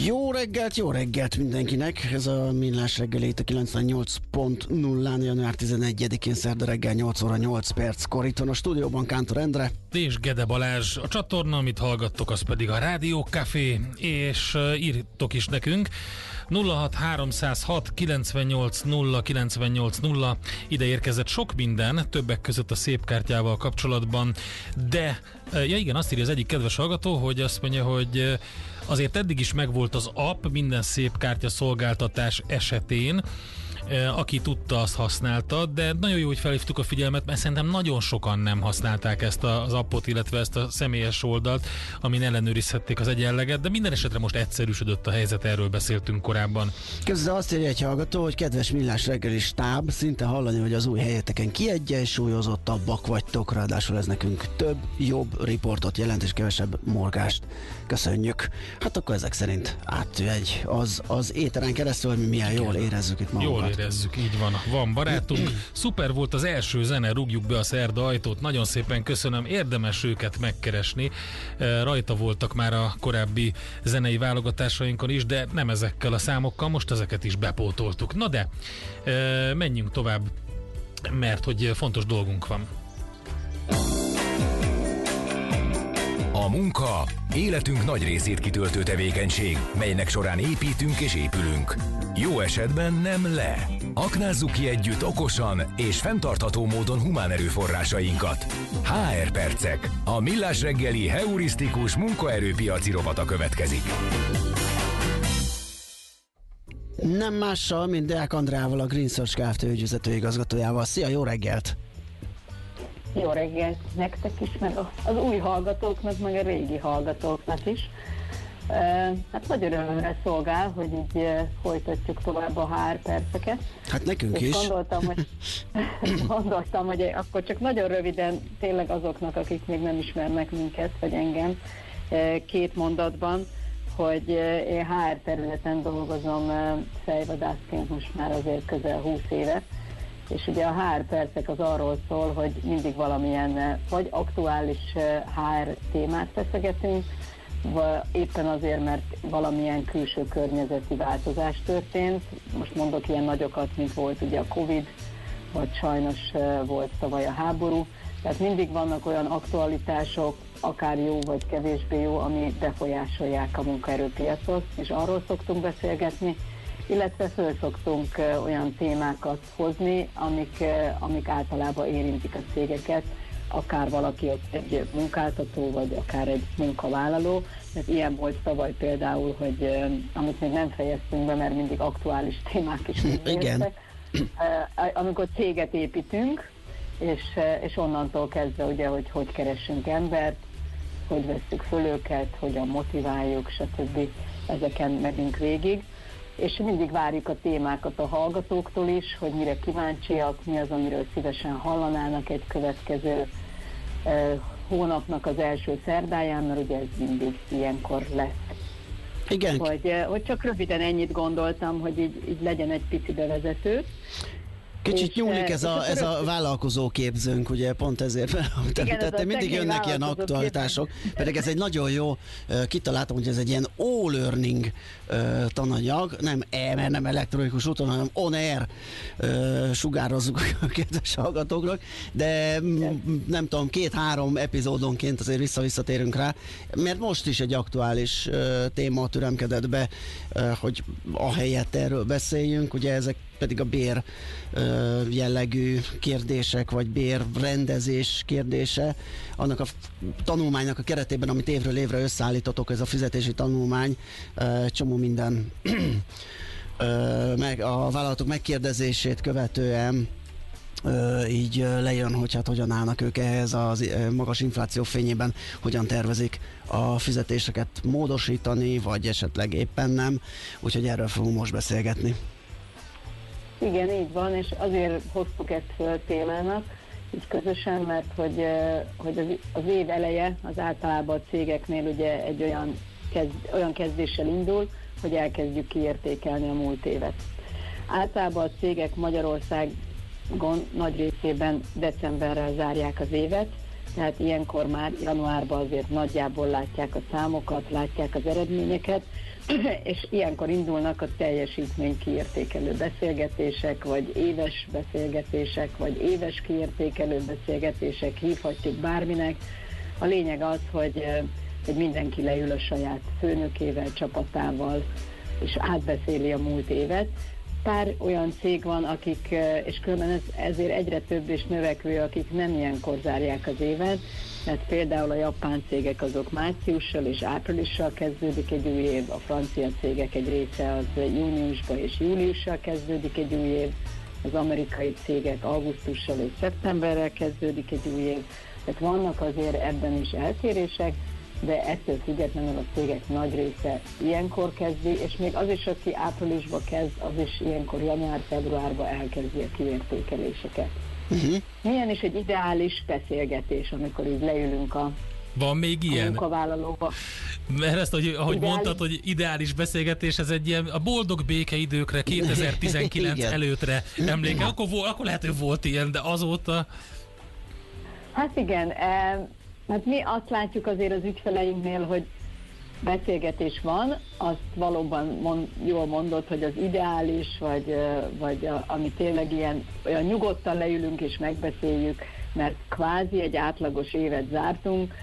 Jó reggelt, jó reggelt mindenkinek! Ez a Millás reggel a 98.0-án, január 11-én szerda reggel 8 óra 8 perc. Itt a stúdióban Kántor Endre. És Gede Balázs. A csatorna, amit hallgattok, az pedig a Rádió Café, és uh, írtok is nekünk. 06306 98 0 98 0 ide érkezett sok minden, többek között a szép kártyával kapcsolatban, de ja igen, azt írja az egyik kedves hallgató, hogy azt mondja, hogy azért eddig is megvolt az app minden szép kártya szolgáltatás esetén, aki tudta, azt használta, de nagyon jó, hogy felhívtuk a figyelmet, mert szerintem nagyon sokan nem használták ezt az appot, illetve ezt a személyes oldalt, amin ellenőrizhették az egyenleget, de minden esetre most egyszerűsödött a helyzet, erről beszéltünk korábban. Közben azt írja egy hallgató, hogy kedves millás reggeli stáb, szinte hallani, hogy az új helyeteken kiegyensúlyozottabbak vagytok, ráadásul ez nekünk több, jobb riportot jelent és kevesebb morgást. Köszönjük. Hát akkor ezek szerint átvegy az, az éteren keresztül, hogy mi milyen jól érezzük itt magunkat. Jól érezzük, így van. Van barátunk. Szuper volt az első zene, rúgjuk be a szerda ajtót. Nagyon szépen köszönöm. Érdemes őket megkeresni. E, rajta voltak már a korábbi zenei válogatásainkon is, de nem ezekkel a számokkal, most ezeket is bepótoltuk. Na de, e, menjünk tovább, mert hogy fontos dolgunk van. A munka életünk nagy részét kitöltő tevékenység, melynek során építünk és épülünk. Jó esetben nem le. Aknázzuk ki együtt okosan és fenntartható módon humán erőforrásainkat. HR Percek. A millás reggeli heurisztikus munkaerőpiaci robata következik. Nem mással, mint Deák Andrával, a Green Search Kft. ügyvezető igazgatójával. Szia, jó reggelt! Jó reggelt nektek is, meg az új hallgatóknak, meg a régi hallgatóknak is. Hát nagy örömömre szolgál, hogy így folytatjuk tovább a HR perceket. Hát nekünk és is. Gondoltam, hogy, gondoltam, hogy akkor csak nagyon röviden tényleg azoknak, akik még nem ismernek minket, vagy engem, két mondatban, hogy én HR területen dolgozom fejvadászként most már azért közel 20 éve, és ugye a HR percek az arról szól, hogy mindig valamilyen eh, vagy aktuális HR eh, témát feszegetünk, éppen azért, mert valamilyen külső környezeti változás történt. Most mondok ilyen nagyokat, mint volt ugye a Covid, vagy sajnos eh, volt tavaly a háború. Tehát mindig vannak olyan aktualitások, akár jó vagy kevésbé jó, ami befolyásolják a munkaerőpiacot, és arról szoktunk beszélgetni, illetve föl szoktunk olyan témákat hozni, amik, amik általában érintik a cégeket, akár valaki egy munkáltató, vagy akár egy munkavállaló. mert ilyen volt tavaly például, hogy amit még nem fejeztünk be, mert mindig aktuális témák is Igen. amikor céget építünk, és, és onnantól kezdve ugye, hogy hogy keressünk embert, hogy veszük föl őket, hogyan motiváljuk, stb. Ezeken megyünk végig és mindig várjuk a témákat a hallgatóktól is, hogy mire kíváncsiak, mi az, amiről szívesen hallanának egy következő eh, hónapnak az első szerdáján, mert ugye ez mindig ilyenkor lesz. Igen. Hogy, hogy csak röviden ennyit gondoltam, hogy így, így legyen egy pici bevezető. Kicsit nyúlik ez a, ez a vállalkozó képzőnk, ugye pont ezért tehát mindig jönnek ilyen aktualitások, képzőnk. pedig ez egy nagyon jó, kitaláltam, hogy ez egy ilyen all-learning tananyag, nem e, mert nem elektronikus úton, hanem on-air sugározzuk a kedves hallgatóknak, de nem tudom, két-három epizódonként azért vissza-visszatérünk rá, mert most is egy aktuális téma türemkedett be, hogy ahelyett erről beszéljünk, ugye ezek pedig a bér jellegű kérdések, vagy bérrendezés kérdése. Annak a tanulmánynak a keretében, amit évről évre összeállítotok, ez a fizetési tanulmány, csomó minden meg a vállalatok megkérdezését követően így lejön, hogy hát hogyan állnak ők ehhez az magas infláció fényében, hogyan tervezik a fizetéseket módosítani, vagy esetleg éppen nem. Úgyhogy erről fogunk most beszélgetni. Igen, így van, és azért hoztuk ezt föl témának, így közösen, mert hogy, hogy az, év eleje az általában a cégeknél ugye egy olyan, kezd, olyan kezdéssel indul, hogy elkezdjük kiértékelni a múlt évet. Általában a cégek Magyarországon nagy részében decemberrel zárják az évet, tehát ilyenkor már januárban azért nagyjából látják a számokat, látják az eredményeket, és ilyenkor indulnak a teljesítmény kiértékelő beszélgetések, vagy éves beszélgetések, vagy éves kiértékelő beszélgetések, hívhatjuk bárminek. A lényeg az, hogy, hogy mindenki leül a saját főnökével, csapatával, és átbeszéli a múlt évet. Pár olyan cég van, akik, és különben ez, ezért egyre több és növekvő, akik nem ilyenkor zárják az évet, mert például a japán cégek azok márciussal és áprilissal kezdődik egy új év, a francia cégek egy része az júniusban és júliussal kezdődik egy új év, az amerikai cégek augusztussal és szeptemberrel kezdődik egy új év. Tehát vannak azért ebben is eltérések, de ettől függetlenül a cégek nagy része ilyenkor kezdi, és még az is, aki áprilisban kezd, az is ilyenkor január-februárban elkezdi a kiértékeléseket. Uh-huh. Milyen is egy ideális beszélgetés, amikor így leülünk a van még ilyen? A munkavállalóba. Mert ezt, hogy, ahogy ideális... mondtad, hogy ideális beszélgetés, ez egy ilyen a boldog békeidőkre, 2019 előtre emléke. Akkor, akkor lehet, hogy volt ilyen, de azóta... Hát igen, e, hát mi azt látjuk azért az ügyfeleinknél, hogy beszélgetés van, azt valóban mond, jól mondott, hogy az ideális, vagy, vagy a, ami tényleg ilyen, olyan nyugodtan leülünk és megbeszéljük, mert kvázi egy átlagos évet zártunk,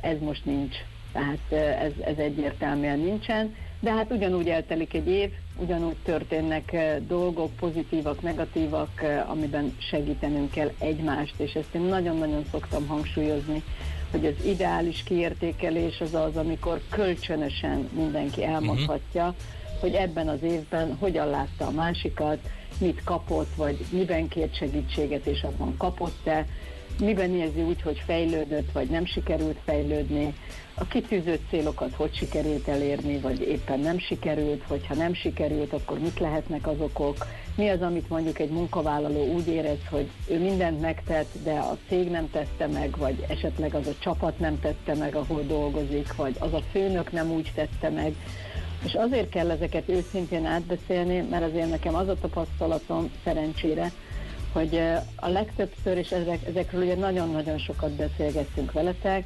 ez most nincs. Tehát ez, ez egyértelműen nincsen, de hát ugyanúgy eltelik egy év, ugyanúgy történnek dolgok, pozitívak, negatívak, amiben segítenünk kell egymást, és ezt én nagyon-nagyon szoktam hangsúlyozni, hogy az ideális kiértékelés az az, amikor kölcsönösen mindenki elmondhatja, uh-huh. hogy ebben az évben hogyan látta a másikat, mit kapott, vagy miben kért segítséget, és abban kapott-e, miben érzi úgy, hogy fejlődött, vagy nem sikerült fejlődni, a kitűzött célokat hogy sikerült elérni, vagy éppen nem sikerült, hogyha nem sikerült, akkor mik lehetnek az okok, mi az, amit mondjuk egy munkavállaló úgy érez, hogy ő mindent megtett, de a cég nem tette meg, vagy esetleg az a csapat nem tette meg, ahol dolgozik, vagy az a főnök nem úgy tette meg. És azért kell ezeket őszintén átbeszélni, mert azért nekem az a tapasztalatom szerencsére, hogy a legtöbbször, és ezek, ezekről ugye nagyon-nagyon sokat beszélgettünk veletek,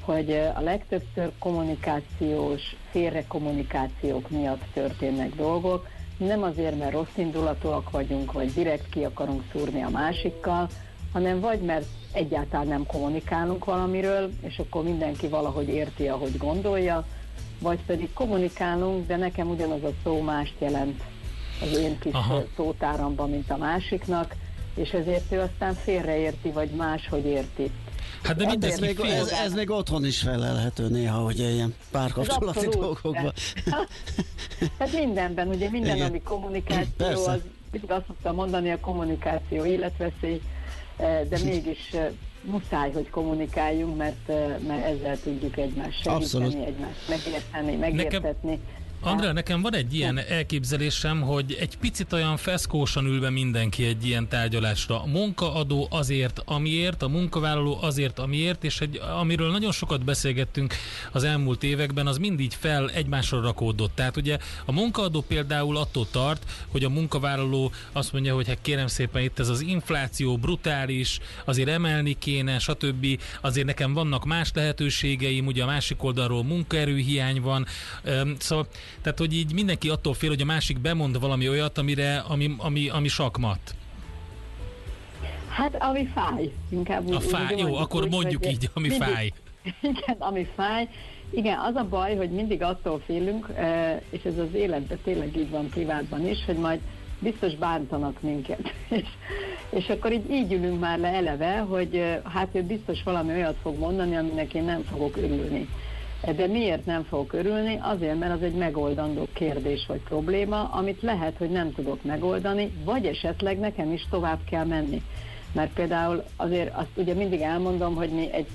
hogy a legtöbbször kommunikációs, félrekommunikációk miatt történnek dolgok, nem azért, mert rossz indulatúak vagyunk, vagy direkt ki akarunk szúrni a másikkal, hanem vagy mert egyáltalán nem kommunikálunk valamiről, és akkor mindenki valahogy érti, ahogy gondolja, vagy pedig kommunikálunk, de nekem ugyanaz a szó mást jelent az én kis Aha. szótáramban, mint a másiknak, és ezért ő aztán félreérti, vagy máshogy érti. Hát de mindez még, ez, ez még otthon is felelhető néha, hogy ilyen párkapcsolati dolgokban. hát mindenben, ugye minden, Igen. ami kommunikáció, Persze. az mindig azt szoktam mondani, a kommunikáció életveszély, eh, de mégis eh, muszáj, hogy kommunikáljunk, mert, eh, mert ezzel tudjuk egymást segíteni, Abszolút. egymást megérteni, megértetni. Nekem Andrea, nekem van egy ilyen elképzelésem, hogy egy picit olyan feszkósan ül be mindenki egy ilyen tárgyalásra. A munkaadó azért, amiért, a munkavállaló azért, amiért, és egy, amiről nagyon sokat beszélgettünk az elmúlt években, az mindig fel egymásra rakódott. Tehát ugye a munkaadó például attól tart, hogy a munkavállaló azt mondja, hogy hát kérem szépen itt ez az infláció brutális, azért emelni kéne, stb. Azért nekem vannak más lehetőségeim, ugye a másik oldalról munkaerőhiány van. Szóval tehát, hogy így mindenki attól fél, hogy a másik bemond valami olyat, amire, ami, ami, ami sakmat. Hát, ami fáj. Inkább úgy, a fáj, úgy, jó, mondjuk, akkor úgy, mondjuk így, ami mindig, fáj. Igen, ami fáj. Igen, az a baj, hogy mindig attól félünk, eh, és ez az életben tényleg így van privátban is, hogy majd biztos bántanak minket. és, és akkor így, így ülünk már le eleve, hogy eh, hát ő biztos valami olyat fog mondani, aminek én nem fogok örülni. De miért nem fogok örülni? Azért, mert az egy megoldandó kérdés vagy probléma, amit lehet, hogy nem tudok megoldani, vagy esetleg nekem is tovább kell menni. Mert például azért azt ugye mindig elmondom, hogy mi egy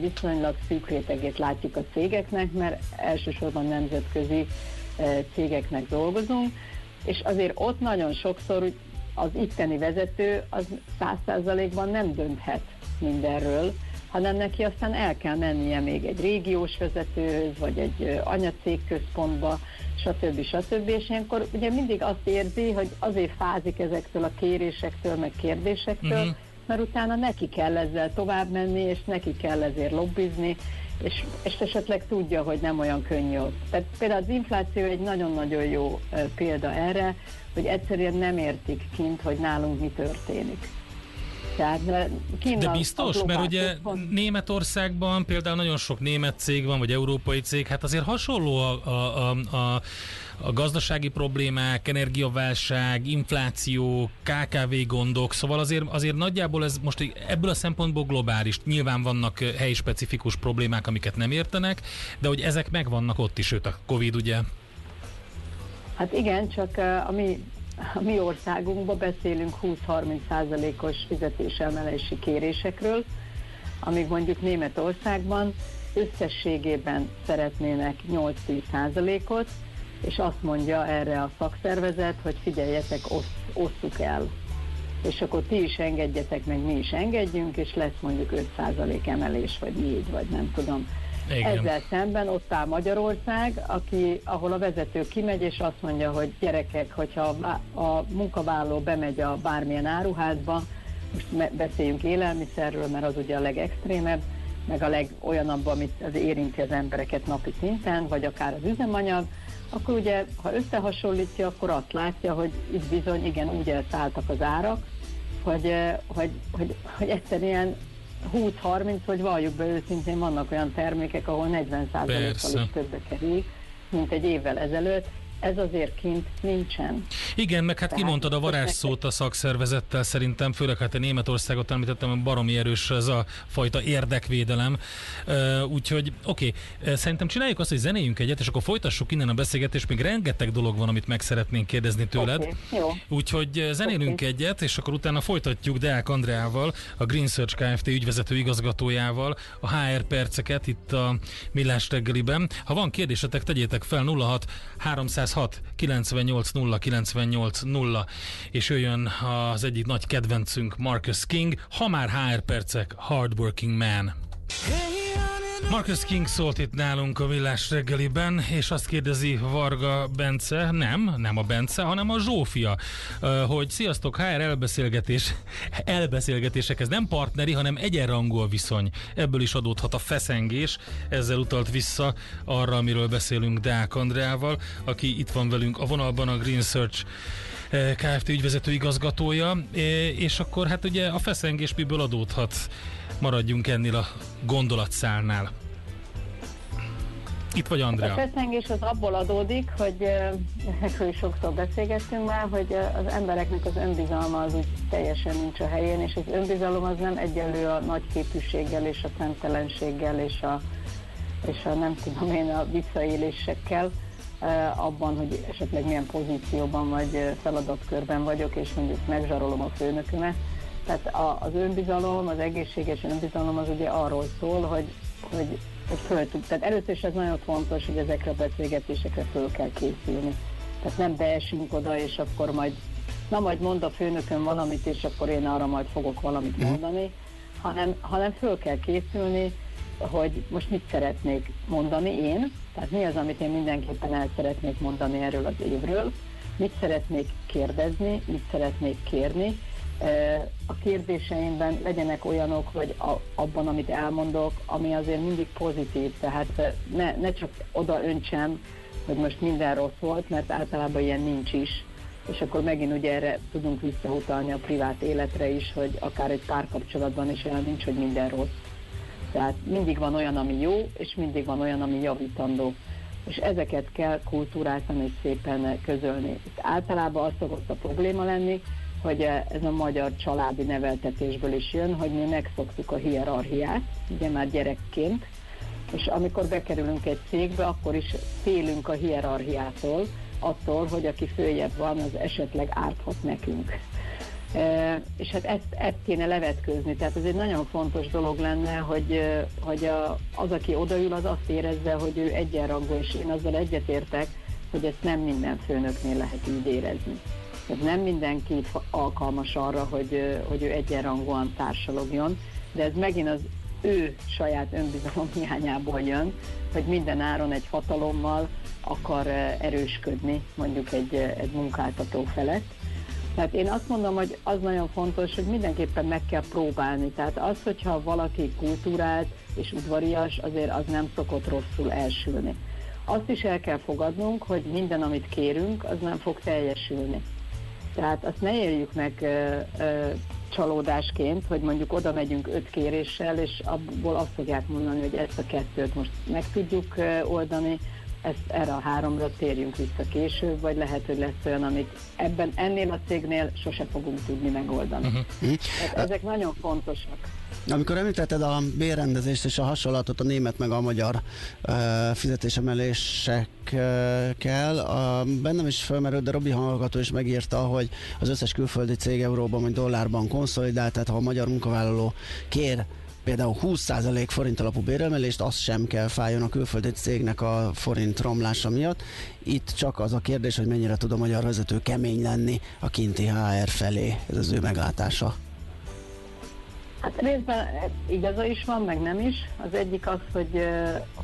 viszonylag szűk rétegét látjuk a cégeknek, mert elsősorban nemzetközi cégeknek dolgozunk, és azért ott nagyon sokszor az itteni vezető az száz százalékban nem dönthet mindenről, hanem neki aztán el kell mennie még egy régiós vezetőhöz, vagy egy anyacégközpontba, stb. stb. És ilyenkor ugye mindig azt érzi, hogy azért fázik ezektől a kérésektől, meg kérdésektől, uh-huh. mert utána neki kell ezzel tovább menni, és neki kell ezért lobbizni, és, és esetleg tudja, hogy nem olyan könnyű. Tehát például az infláció egy nagyon-nagyon jó példa erre, hogy egyszerűen nem értik kint, hogy nálunk mi történik. Tehát De biztos, mert ugye pont... Németországban például nagyon sok német cég van, vagy európai cég, hát azért hasonló a, a, a, a a gazdasági problémák, energiaválság, infláció, KKV gondok, szóval azért, azért nagyjából ez most ebből a szempontból globális. Nyilván vannak helyi specifikus problémák, amiket nem értenek, de hogy ezek megvannak ott is, sőt a Covid ugye. Hát igen, csak a mi a mi országunkban beszélünk 20-30 százalékos fizetésemelési kérésekről, amíg mondjuk Németországban összességében szeretnének 8-10 százalékot, és azt mondja erre a szakszervezet, hogy figyeljetek, osz, osszuk el. És akkor ti is engedjetek, meg mi is engedjünk, és lesz mondjuk 5% emelés, vagy 4, vagy nem tudom. Igen. Ezzel szemben ott áll Magyarország, aki, ahol a vezető kimegy, és azt mondja, hogy gyerekek, hogyha a, a munkavállaló bemegy a bármilyen áruházba, most beszéljünk élelmiszerről, mert az ugye a legextrémebb, meg a legolyanabb, amit az érinti az embereket napi szinten, vagy akár az üzemanyag, akkor ugye, ha összehasonlítja, akkor azt látja, hogy itt bizony igen úgy elszálltak az árak, hogy, hogy, hogy, hogy egyszerűen 20-30, hogy valljuk be őszintén, vannak olyan termékek, ahol 40%-kal is többe kerül, mint egy évvel ezelőtt, ez azért kint nincsen. Igen, meg hát Tehát kimondtad a varázsszót a szakszervezettel szerintem, főleg hát a Németországot említettem, baromi erős ez a fajta érdekvédelem. Úgyhogy oké, okay, szerintem csináljuk azt, hogy zenéjünk egyet, és akkor folytassuk innen a beszélgetést, még rengeteg dolog van, amit meg szeretnénk kérdezni tőled. Okay, jó. Úgyhogy zenélünk okay. egyet, és akkor utána folytatjuk Deák Andreával, a Green Search Kft. ügyvezető igazgatójával a HR perceket itt a Millás reggeliben. Ha van kérdésetek, tegyétek fel 06 300 06 98 0 98 0 és jöjjön az egyik nagy kedvencünk Marcus King, ha már HR percek, Hardworking Man. Marcus King szólt itt nálunk a Villás reggeliben, és azt kérdezi Varga Bence, nem, nem a Bence, hanem a Zsófia, hogy sziasztok, HR elbeszélgetés, elbeszélgetések, ez nem partneri, hanem egyenrangú a viszony. Ebből is adódhat a feszengés, ezzel utalt vissza arra, amiről beszélünk Deák Andreával, aki itt van velünk a vonalban a Green Search Kft. ügyvezető igazgatója, és akkor hát ugye a feszengés miből adódhat? maradjunk ennél a gondolatszálnál. Itt vagy Andrea. A feszengés az abból adódik, hogy erről is sokszor beszélgettünk már, hogy az embereknek az önbizalma az úgy teljesen nincs a helyén, és az önbizalom az nem egyenlő a nagy képűséggel és a szemtelenséggel és a, és a nem tudom én a visszaélésekkel abban, hogy esetleg milyen pozícióban vagy feladatkörben vagyok, és mondjuk megzsarolom a főnökömet tehát az önbizalom, az egészséges önbizalom az ugye arról szól, hogy, hogy, hogy föl tud. Tehát először is ez nagyon fontos, hogy ezekre a beszélgetésekre föl kell készülni. Tehát nem beesünk oda, és akkor majd, na majd mond a főnökön valamit, és akkor én arra majd fogok valamit mhm. mondani, hanem, hanem föl kell készülni, hogy most mit szeretnék mondani én, tehát mi az, amit én mindenképpen el szeretnék mondani erről az évről, mit szeretnék kérdezni, mit szeretnék kérni, a kérdéseimben legyenek olyanok, hogy a, abban, amit elmondok, ami azért mindig pozitív, tehát ne, ne csak oda öntsem, hogy most minden rossz volt, mert általában ilyen nincs is, és akkor megint ugye erre tudunk visszautalni a privát életre is, hogy akár egy párkapcsolatban is olyan nincs, hogy minden rossz. Tehát mindig van olyan, ami jó, és mindig van olyan, ami javítandó. És ezeket kell kultúráltan és szépen közölni. Itt általában az szokott a probléma lenni, hogy ez a magyar családi neveltetésből is jön, hogy mi megszoktuk a hierarchiát, ugye már gyerekként, és amikor bekerülünk egy cégbe, akkor is félünk a hierarchiától, attól, hogy aki följebb van, az esetleg árthat nekünk. És hát ezt, ezt kéne levetkőzni. Tehát ez egy nagyon fontos dolog lenne, hogy, hogy a, az, aki odaül, az azt érezze, hogy ő egyenrangú, és én azzal egyetértek, hogy ezt nem minden főnöknél lehet így érezni. Tehát nem mindenki alkalmas arra, hogy, hogy ő egyenrangúan társalogjon, de ez megint az ő saját önbizalom hiányából jön, hogy minden áron egy hatalommal akar erősködni mondjuk egy, egy munkáltató felett. Tehát én azt mondom, hogy az nagyon fontos, hogy mindenképpen meg kell próbálni. Tehát az, hogyha valaki kultúrált és udvarias, azért az nem szokott rosszul elsülni. Azt is el kell fogadnunk, hogy minden, amit kérünk, az nem fog teljesülni. Tehát azt ne éljük meg ö, ö, csalódásként, hogy mondjuk oda megyünk öt kéréssel, és abból azt fogják mondani, hogy ezt a kettőt most meg tudjuk oldani, ezt erre a háromra térjünk vissza később, vagy lehet, hogy lesz olyan, amit ebben ennél a cégnél sose fogunk tudni megoldani. Uh-huh. Tehát ezek nagyon fontosak. Amikor említetted a bérrendezést és a hasonlatot a német meg a magyar uh, fizetésemelésekkel, uh, bennem is felmerült, de Robi hallgató is megírta, hogy az összes külföldi cég euróban vagy dollárban konszolidált, tehát ha a magyar munkavállaló kér például 20% forint alapú béremelést, az sem kell fájjon a külföldi cégnek a forint romlása miatt. Itt csak az a kérdés, hogy mennyire tud a magyar vezető kemény lenni a kinti HR felé, ez az ő meglátása. Hát részben igaza is van, meg nem is. Az egyik az, hogy,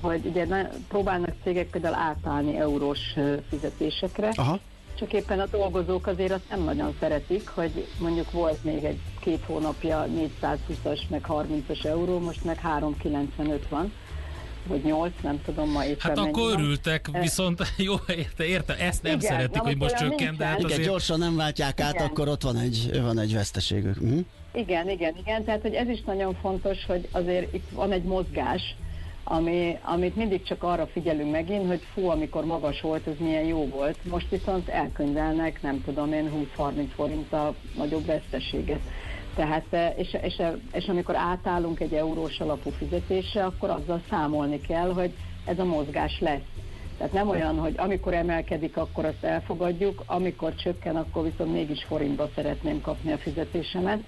hogy ugye próbálnak cégek például átállni eurós fizetésekre. Aha. Csak éppen a dolgozók azért azt nem nagyon szeretik, hogy mondjuk volt még egy két hónapja 420-as, meg 30-as euró, most meg 395 van vagy 8, nem tudom ma éppen Hát akkor van. örültek, viszont jó, érte, érte, ezt nem Igen, szeretik, hogy most csökkent, de hát azért... Igen, gyorsan nem váltják át, Igen. akkor ott van egy, van egy veszteségük. Uh-huh. Igen, igen, igen, tehát hogy ez is nagyon fontos, hogy azért itt van egy mozgás, ami, amit mindig csak arra figyelünk megint, hogy fú, amikor magas volt, ez milyen jó volt. Most viszont elkönyvelnek, nem tudom én, 20-30 forint a nagyobb veszteséget. Tehát, e, és, és, és amikor átállunk egy eurós alapú fizetésre, akkor azzal számolni kell, hogy ez a mozgás lesz. Tehát nem olyan, hogy amikor emelkedik, akkor azt elfogadjuk, amikor csökken, akkor viszont mégis forintba szeretném kapni a fizetésemet.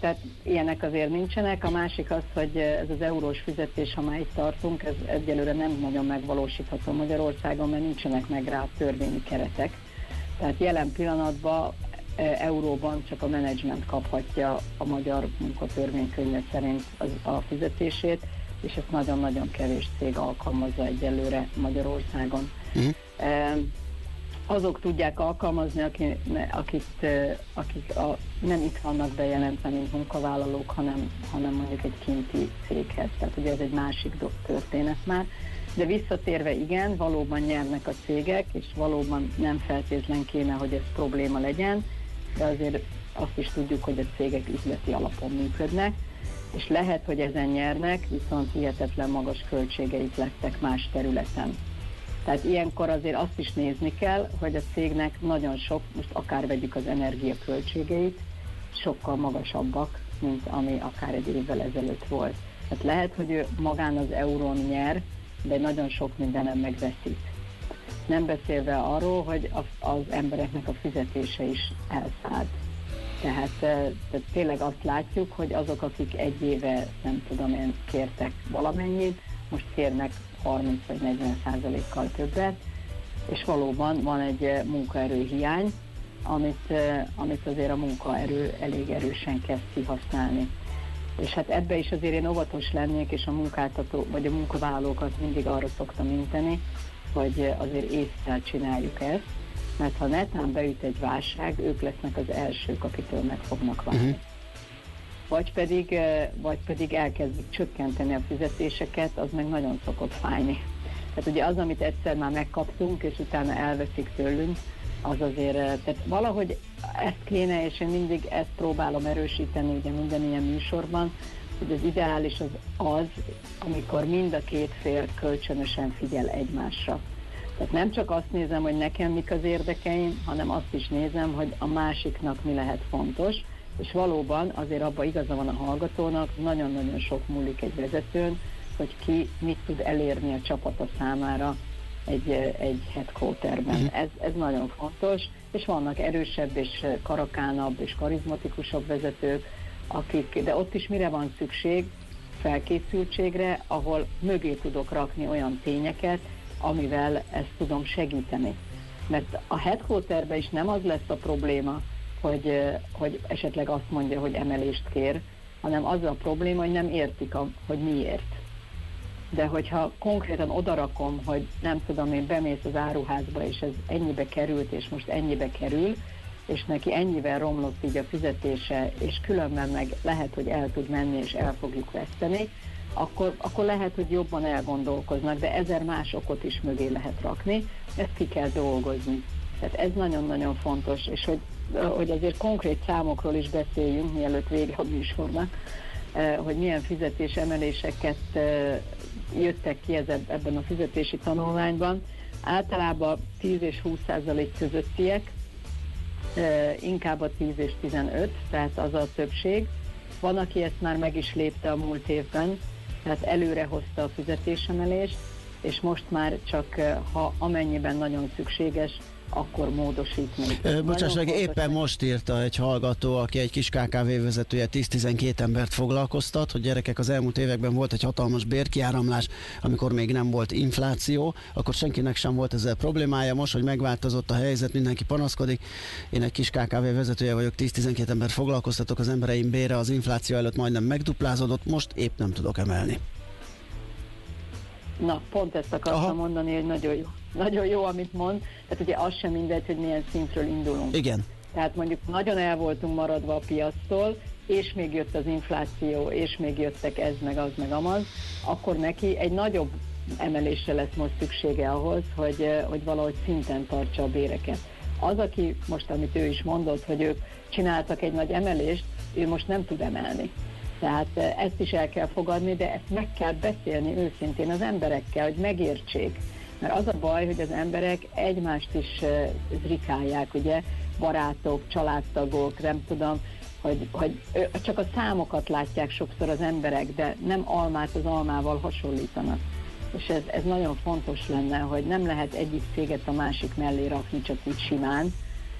Tehát ilyenek azért nincsenek. A másik az, hogy ez az eurós fizetés, ha már itt tartunk, ez egyelőre nem nagyon megvalósítható Magyarországon, mert nincsenek meg rá törvényi keretek. Tehát jelen pillanatban euróban csak a menedzsment kaphatja a magyar munkatörvénykönyve szerint az, a fizetését, és ezt nagyon-nagyon kevés cég alkalmazza egyelőre Magyarországon. Uh-huh azok tudják alkalmazni, akik, akik, akik a, nem itt vannak bejelentve, mint munkavállalók, hanem, hanem mondjuk egy kinti céghez. Tehát ugye ez egy másik történet már. De visszatérve igen, valóban nyernek a cégek, és valóban nem feltétlen kéne, hogy ez probléma legyen, de azért azt is tudjuk, hogy a cégek üzleti alapon működnek, és lehet, hogy ezen nyernek, viszont hihetetlen magas költségeik lettek más területen. Tehát ilyenkor azért azt is nézni kell, hogy a cégnek nagyon sok, most akár vegyük az energiaköltségeit, sokkal magasabbak, mint ami akár egy évvel ezelőtt volt. Tehát lehet, hogy ő magán az eurón nyer, de nagyon sok mindenem megveszít. Nem beszélve arról, hogy az embereknek a fizetése is elszállt. Tehát, eh, tehát tényleg azt látjuk, hogy azok, akik egy éve, nem tudom én, kértek valamennyit, most kérnek 30 vagy 40 százalékkal többet, és valóban van egy eh, munkaerőhiány, amit, eh, amit azért a munkaerő elég erősen kezd kihasználni. És hát ebbe is azért én óvatos lennék, és a munkáltató, vagy a munkavállalókat mindig arra szoktam inteni, hogy azért észre csináljuk ezt, mert ha netán beüt egy válság, ők lesznek az elsők, akitől meg fognak válni. Uh-huh vagy pedig, vagy pedig elkezdik csökkenteni a fizetéseket, az meg nagyon szokott fájni. Tehát ugye az, amit egyszer már megkaptunk, és utána elveszik tőlünk, az azért, tehát valahogy ezt kéne, és én mindig ezt próbálom erősíteni ugye minden ilyen műsorban, hogy az ideális az az, amikor mind a két fél kölcsönösen figyel egymásra. Tehát nem csak azt nézem, hogy nekem mik az érdekeim, hanem azt is nézem, hogy a másiknak mi lehet fontos, és valóban azért abban igaza van a hallgatónak, nagyon-nagyon sok múlik egy vezetőn, hogy ki mit tud elérni a csapata számára egy, egy headquarterben. Uh-huh. Ez, ez nagyon fontos, és vannak erősebb és karakánabb és karizmatikusabb vezetők, akik, de ott is mire van szükség? Felkészültségre, ahol mögé tudok rakni olyan tényeket, amivel ezt tudom segíteni. Mert a headquarterben is nem az lesz a probléma, hogy, hogy esetleg azt mondja, hogy emelést kér, hanem az a probléma, hogy nem értik, a, hogy miért. De hogyha konkrétan odarakom, hogy nem tudom, én bemész az áruházba, és ez ennyibe került, és most ennyibe kerül, és neki ennyivel romlott így a fizetése, és különben meg lehet, hogy el tud menni, és el fogjuk veszteni, akkor, akkor lehet, hogy jobban elgondolkoznak, de ezer más okot is mögé lehet rakni, ezt ki kell dolgozni. Tehát ez nagyon-nagyon fontos, és hogy, hogy azért konkrét számokról is beszéljünk, mielőtt vége a műsornak, eh, hogy milyen fizetésemeléseket eh, jöttek ki ebben a fizetési tanulmányban. Általában 10 és 20 százalék közöttiek, eh, inkább a 10 és 15, tehát az a többség. Van, aki ezt már meg is lépte a múlt évben, tehát előre hozta a fizetésemelést, és most már csak ha amennyiben nagyon szükséges, akkor módosítni. Bocsáss meg, éppen most írta egy hallgató, aki egy kis KKV vezetője 10-12 embert foglalkoztat, hogy gyerekek az elmúlt években volt egy hatalmas bérkiáramlás, amikor még nem volt infláció, akkor senkinek sem volt ezzel problémája. Most, hogy megváltozott a helyzet, mindenki panaszkodik. Én egy kis KKV vezetője vagyok, 10-12 embert foglalkoztatok, az embereim bére az infláció előtt majdnem megduplázódott, most épp nem tudok emelni. Na, pont ezt akartam Aha. mondani, hogy nagyon jó nagyon jó, amit mond, tehát ugye az sem mindegy, hogy milyen szintről indulunk. Igen. Tehát mondjuk nagyon el voltunk maradva a piactól, és még jött az infláció, és még jöttek ez, meg az, meg amaz, akkor neki egy nagyobb emelésre lesz most szüksége ahhoz, hogy, eh, hogy valahogy szinten tartsa a béreket. Az, aki most, amit ő is mondott, hogy ők csináltak egy nagy emelést, ő most nem tud emelni. Tehát eh, ezt is el kell fogadni, de ezt meg kell beszélni őszintén az emberekkel, hogy megértsék mert az a baj, hogy az emberek egymást is zrikálják, ugye, barátok, családtagok, nem tudom, hogy, hogy csak a számokat látják sokszor az emberek, de nem almát az almával hasonlítanak. És ez, ez nagyon fontos lenne, hogy nem lehet egyik céget a másik mellé rakni csak úgy simán,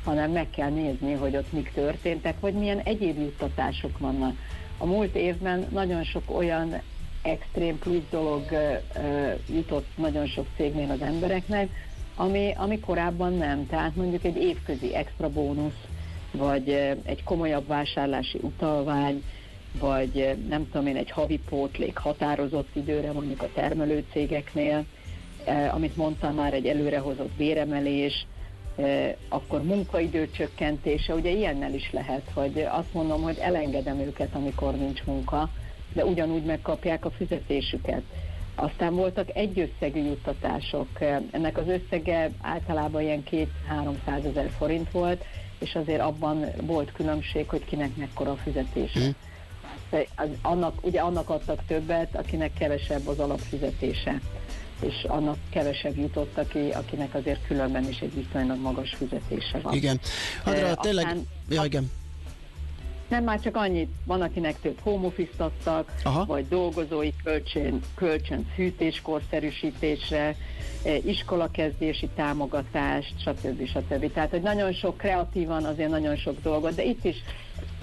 hanem meg kell nézni, hogy ott mik történtek, vagy milyen egyéb juttatások vannak. A múlt évben nagyon sok olyan extrém plusz dolog jutott nagyon sok cégnél az embereknek, ami, ami korábban nem. Tehát mondjuk egy évközi extra bónusz, vagy egy komolyabb vásárlási utalvány, vagy nem tudom én, egy havi pótlék határozott időre mondjuk a termelő cégeknél, uh, amit mondtam már, egy előrehozott béremelés, akkor munkaidő csökkentése, ugye ilyennel is lehet, hogy azt mondom, hogy elengedem őket, amikor nincs munka, de ugyanúgy megkapják a fizetésüket. Aztán voltak egyösszegű juttatások. Ennek az összege általában ilyen 2-300 ezer forint volt, és azért abban volt különbség, hogy kinek mekkora a fizetése. Mm. Az, annak, ugye annak adtak többet, akinek kevesebb az alapfizetése és annak kevesebb jutott, aki, akinek azért különben is egy viszonylag magas fizetése van. Igen. Adra, e, tényleg... Aztán, ja, igen. Nem már csak annyit, van akinek több home office Aha. vagy dolgozói kölcsön, kölcsön fűtéskorszerűsítésre, iskolakezdési támogatást, stb. stb. Tehát, hogy nagyon sok kreatívan, azért nagyon sok dolgot, de itt is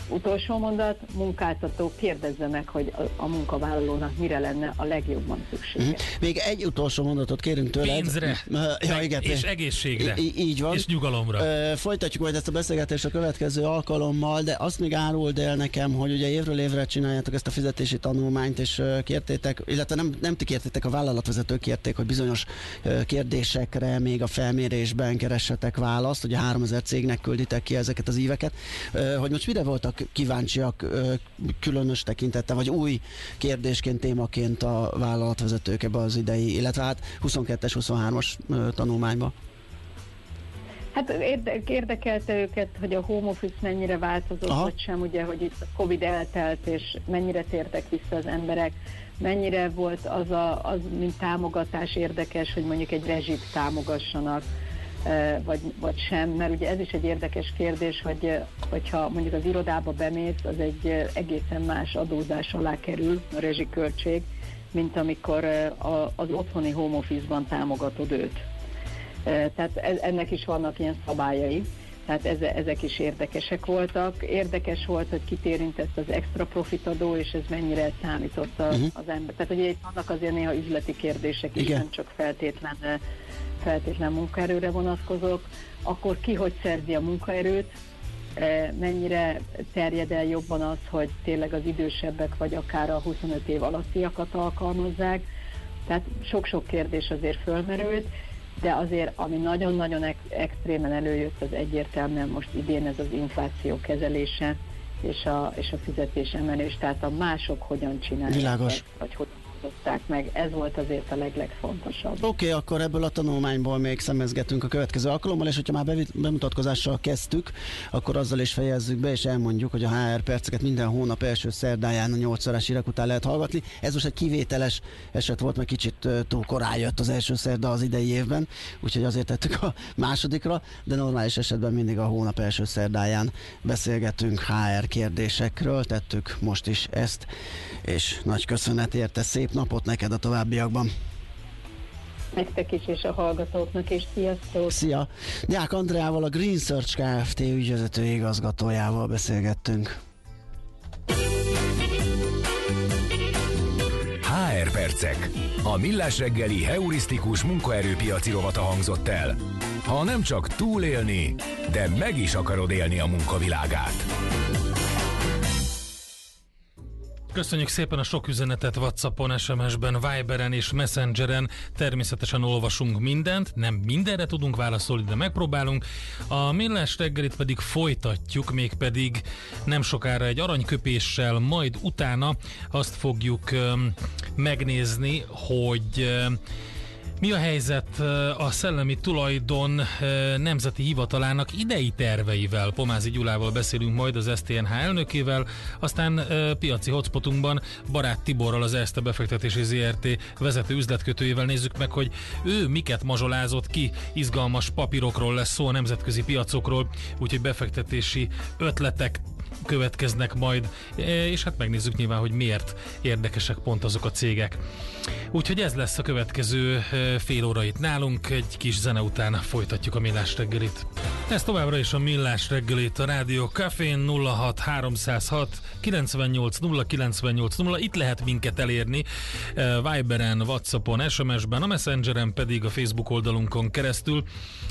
Utolsó mondat, munkáltató kérdezze meg, hogy a, a munkavállalónak mire lenne a legjobban szüksége. Mm. Még egy utolsó mondatot kérünk tőled. Pénzre, ja, igen, és egészségre, í- így van. és nyugalomra. Ö, folytatjuk majd ezt a beszélgetést a következő alkalommal, de azt még áruld el nekem, hogy ugye évről évre csináljátok ezt a fizetési tanulmányt, és kértétek, illetve nem, nem ti kértétek, a vállalatvezetők kérték, hogy bizonyos kérdésekre még a felmérésben keressetek választ, ugye 3000 cégnek külditek ki ezeket az éveket, hogy most mire voltak kíváncsiak különös tekintette, vagy új kérdésként, témaként a vállalatvezetők ebbe az idei, illetve hát 22-es, 23-as tanulmányba? Hát érdekelte őket, hogy a home office mennyire változott, Aha. vagy sem, ugye, hogy itt a Covid eltelt, és mennyire tértek vissza az emberek, mennyire volt az, a, az mint támogatás érdekes, hogy mondjuk egy rezsit támogassanak, vagy, vagy sem, mert ugye ez is egy érdekes kérdés, hogy hogyha mondjuk az irodába bemész, az egy egészen más adózás alá kerül, a rezsiköltség, mint amikor az otthoni home office-ban támogatod őt. Tehát e, ennek is vannak ilyen szabályai. Tehát ezek is érdekesek voltak. Érdekes volt, hogy kitérintett az extra profitadó, és ez mennyire számított uh-huh. az ember. Tehát ugye itt vannak azért néha üzleti kérdések is, Igen. nem csak feltétlen, feltétlen munkaerőre vonatkozók. Akkor ki hogy szerzi a munkaerőt, e, mennyire terjed el jobban az, hogy tényleg az idősebbek, vagy akár a 25 év alattiakat alkalmazzák. Tehát sok-sok kérdés azért fölmerült de azért, ami nagyon-nagyon extrémen előjött, az egyértelműen most idén ez az infláció kezelése és a, és a fizetésemelés, tehát a mások hogyan csinálják Világos. Ezt, vagy hogyan oldották meg. Ez volt azért a leglegfontosabb. Oké, okay, akkor ebből a tanulmányból még szemezgetünk a következő alkalommal, és hogyha már bemutatkozással kezdtük, akkor azzal is fejezzük be, és elmondjuk, hogy a HR perceket minden hónap első szerdáján a 8 órás után lehet hallgatni. Ez most egy kivételes eset volt, mert kicsit túl korán jött az első szerda az idei évben, úgyhogy azért tettük a másodikra, de normális esetben mindig a hónap első szerdáján beszélgetünk HR kérdésekről, tettük most is ezt, és nagy köszönet érte, szép napot neked a továbbiakban! Nektek is, és a hallgatóknak is. Sziasztok! Szia! Nyák Andreával, a Green Search Kft. ügyvezető igazgatójával beszélgettünk. HR Percek. A millás reggeli heurisztikus munkaerőpiaci rovata hangzott el. Ha nem csak túlélni, de meg is akarod élni a munkavilágát. Köszönjük szépen a sok üzenetet Whatsappon, SMS-ben, Viberen és Messengeren. Természetesen olvasunk mindent, nem mindenre tudunk válaszolni, de megpróbálunk. A millás reggelit pedig folytatjuk, mégpedig nem sokára egy aranyköpéssel, majd utána azt fogjuk um, megnézni, hogy um, mi a helyzet a Szellemi Tulajdon Nemzeti Hivatalának idei terveivel? Pomázi Gyulával beszélünk majd az STNH elnökével, aztán piaci hotspotunkban Barát Tiborral az Erste befektetési ZRT vezető üzletkötőjével nézzük meg, hogy ő miket mazsolázott ki, izgalmas papírokról lesz szó a nemzetközi piacokról, úgyhogy befektetési ötletek, következnek majd, e, és hát megnézzük nyilván, hogy miért érdekesek pont azok a cégek. Úgyhogy ez lesz a következő e, fél óra itt nálunk, egy kis zene után folytatjuk a Millás reggelit. Ez továbbra is a Millás reggelit, a Rádió Cafén 06 306 98 0 98 0. Itt lehet minket elérni e, Viberen, Whatsappon, SMS-ben, a Messengeren pedig a Facebook oldalunkon keresztül.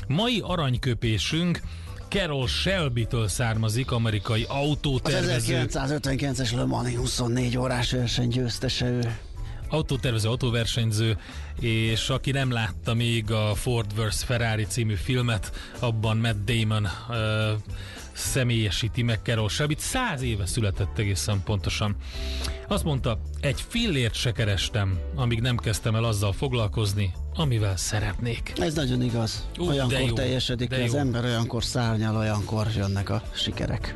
Mai aranyköpésünk Carol Shelby-től származik, amerikai autótervező. Az 1959-es Le Mans 24 órás verseny győztese ő. Autótervező, autóversenyző, és aki nem látta még a Ford vs. Ferrari című filmet, abban Matt Damon uh, személyesíti meg Carol Shelby-t. Száz éve született egészen pontosan. Azt mondta, egy fillért se kerestem, amíg nem kezdtem el azzal foglalkozni, amivel szeretnék. Ez nagyon igaz. Uh, olyankor jó, teljesedik az jó. ember, olyankor szárnyal, olyankor jönnek a sikerek.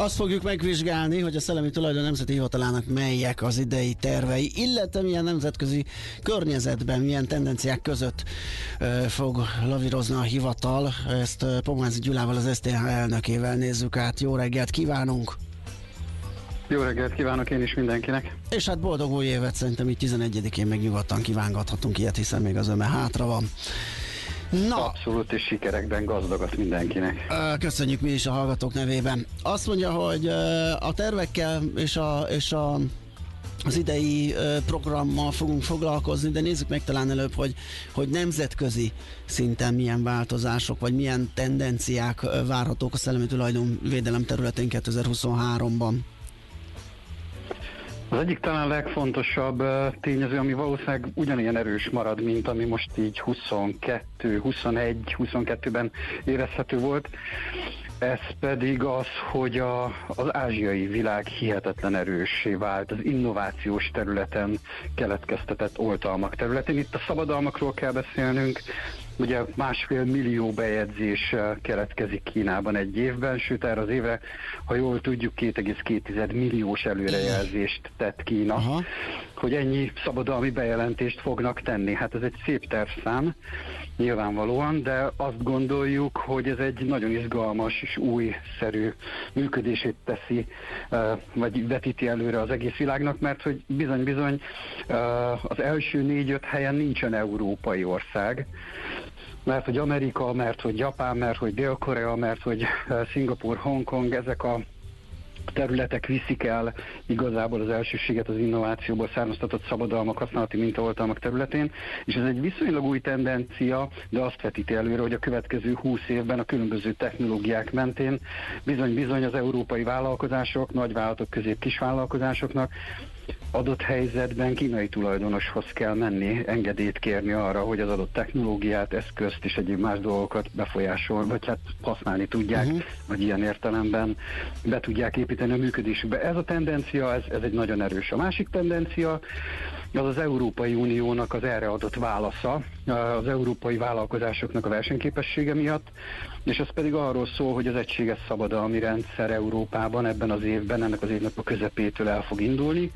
Azt fogjuk megvizsgálni, hogy a Szellemi Tulajdon Nemzeti Hivatalának melyek az idei tervei, illetve milyen nemzetközi környezetben, milyen tendenciák között fog lavírozni a hivatal. Ezt uh, Pomázi Gyulával, az STH elnökével nézzük át. Jó reggelt kívánunk! Jó reggelt kívánok én is mindenkinek. És hát boldog új évet szerintem így 11-én meg nyugodtan kívángathatunk ilyet, hiszen még az öme hátra van. Na. Abszolút, és sikerekben gazdagat mindenkinek. Köszönjük mi is a hallgatók nevében. Azt mondja, hogy a tervekkel és a, és a az idei programmal fogunk foglalkozni, de nézzük meg talán előbb, hogy, hogy nemzetközi szinten milyen változások, vagy milyen tendenciák várhatók a szellemi tulajdonvédelem területén 2023-ban. Az egyik talán legfontosabb tényező, ami valószínűleg ugyanilyen erős marad, mint ami most így 22, 21, 22-ben érezhető volt, Ez pedig az, hogy a, az ázsiai világ hihetetlen erőssé vált az innovációs területen keletkeztetett oltalmak területén. Itt a szabadalmakról kell beszélnünk, Ugye másfél millió bejegyzés eh, keletkezik Kínában egy évben, sőt erre az évre, ha jól tudjuk, 2,2 milliós előrejelzést tett Kína, Aha. hogy ennyi szabadalmi bejelentést fognak tenni. Hát ez egy szép tervszám, nyilvánvalóan, de azt gondoljuk, hogy ez egy nagyon izgalmas és újszerű működését teszi, eh, vagy vetíti előre az egész világnak, mert hogy bizony-bizony eh, az első négy-öt helyen nincsen európai ország, mert hogy Amerika, mert hogy Japán, mert hogy Dél-Korea, mert hogy eh, Szingapur, Hongkong, ezek a területek viszik el igazából az elsőséget az innovációból származtatott szabadalmak, használati mintaoltalmak területén, és ez egy viszonylag új tendencia, de azt vetíti előre, hogy a következő 20 évben a különböző technológiák mentén bizony-bizony az európai vállalkozások, nagyvállalatok közé kisvállalkozásoknak adott helyzetben kínai tulajdonoshoz kell menni, engedélyt kérni arra, hogy az adott technológiát, eszközt és egyéb más dolgokat befolyásol, vagy hát használni tudják, uh-huh. vagy ilyen értelemben be tudják építeni a működésükbe. Ez a tendencia, ez, ez egy nagyon erős. A másik tendencia, az az Európai Uniónak az erre adott válasza, az európai vállalkozásoknak a versenyképessége miatt, és ez pedig arról szól, hogy az egységes szabadalmi rendszer Európában ebben az évben, ennek az évnek a közepétől el fog indulni,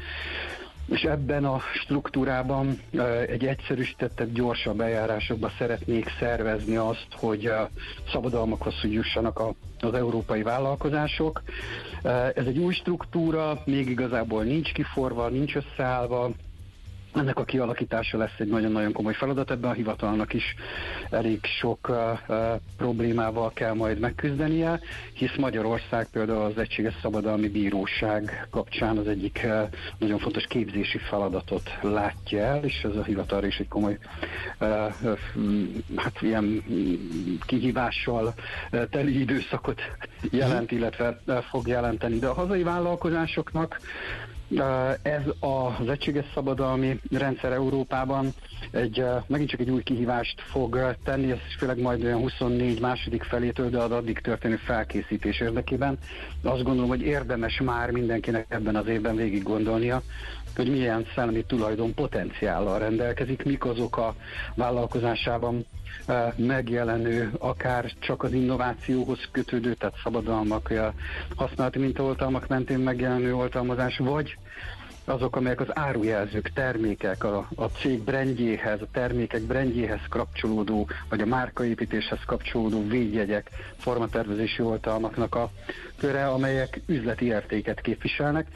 és ebben a struktúrában egy egyszerűsítettebb, gyorsabb eljárásokba szeretnék szervezni azt, hogy szabadalmakhoz jussanak az európai vállalkozások. Ez egy új struktúra, még igazából nincs kiforva, nincs összeállva, ennek a kialakítása lesz egy nagyon-nagyon komoly feladat, ebben a hivatalnak is elég sok uh, uh, problémával kell majd megküzdenie, hisz Magyarország például az Egységes Szabadalmi Bíróság kapcsán az egyik uh, nagyon fontos képzési feladatot látja el, és ez a hivatal is egy komoly uh, hát ilyen kihívással uh, teli időszakot jelent, illetve uh, fog jelenteni. De a hazai vállalkozásoknak ez az egységes szabadalmi rendszer Európában egy, megint csak egy új kihívást fog tenni, ez főleg majd olyan 24 második felétől, de az addig történő felkészítés érdekében. Azt gondolom, hogy érdemes már mindenkinek ebben az évben végig gondolnia, hogy milyen szellemi tulajdon potenciállal rendelkezik, mik azok a vállalkozásában megjelenő, akár csak az innovációhoz kötődő, tehát szabadalmak, használati mintaoltalmak mentén megjelenő oltalmazás, vagy azok, amelyek az árujelzők, termékek, a, a cég brendjéhez, a termékek brendjéhez kapcsolódó, vagy a márkaépítéshez kapcsolódó védjegyek, formatervezési oltalmaknak a köre, amelyek üzleti értéket képviselnek.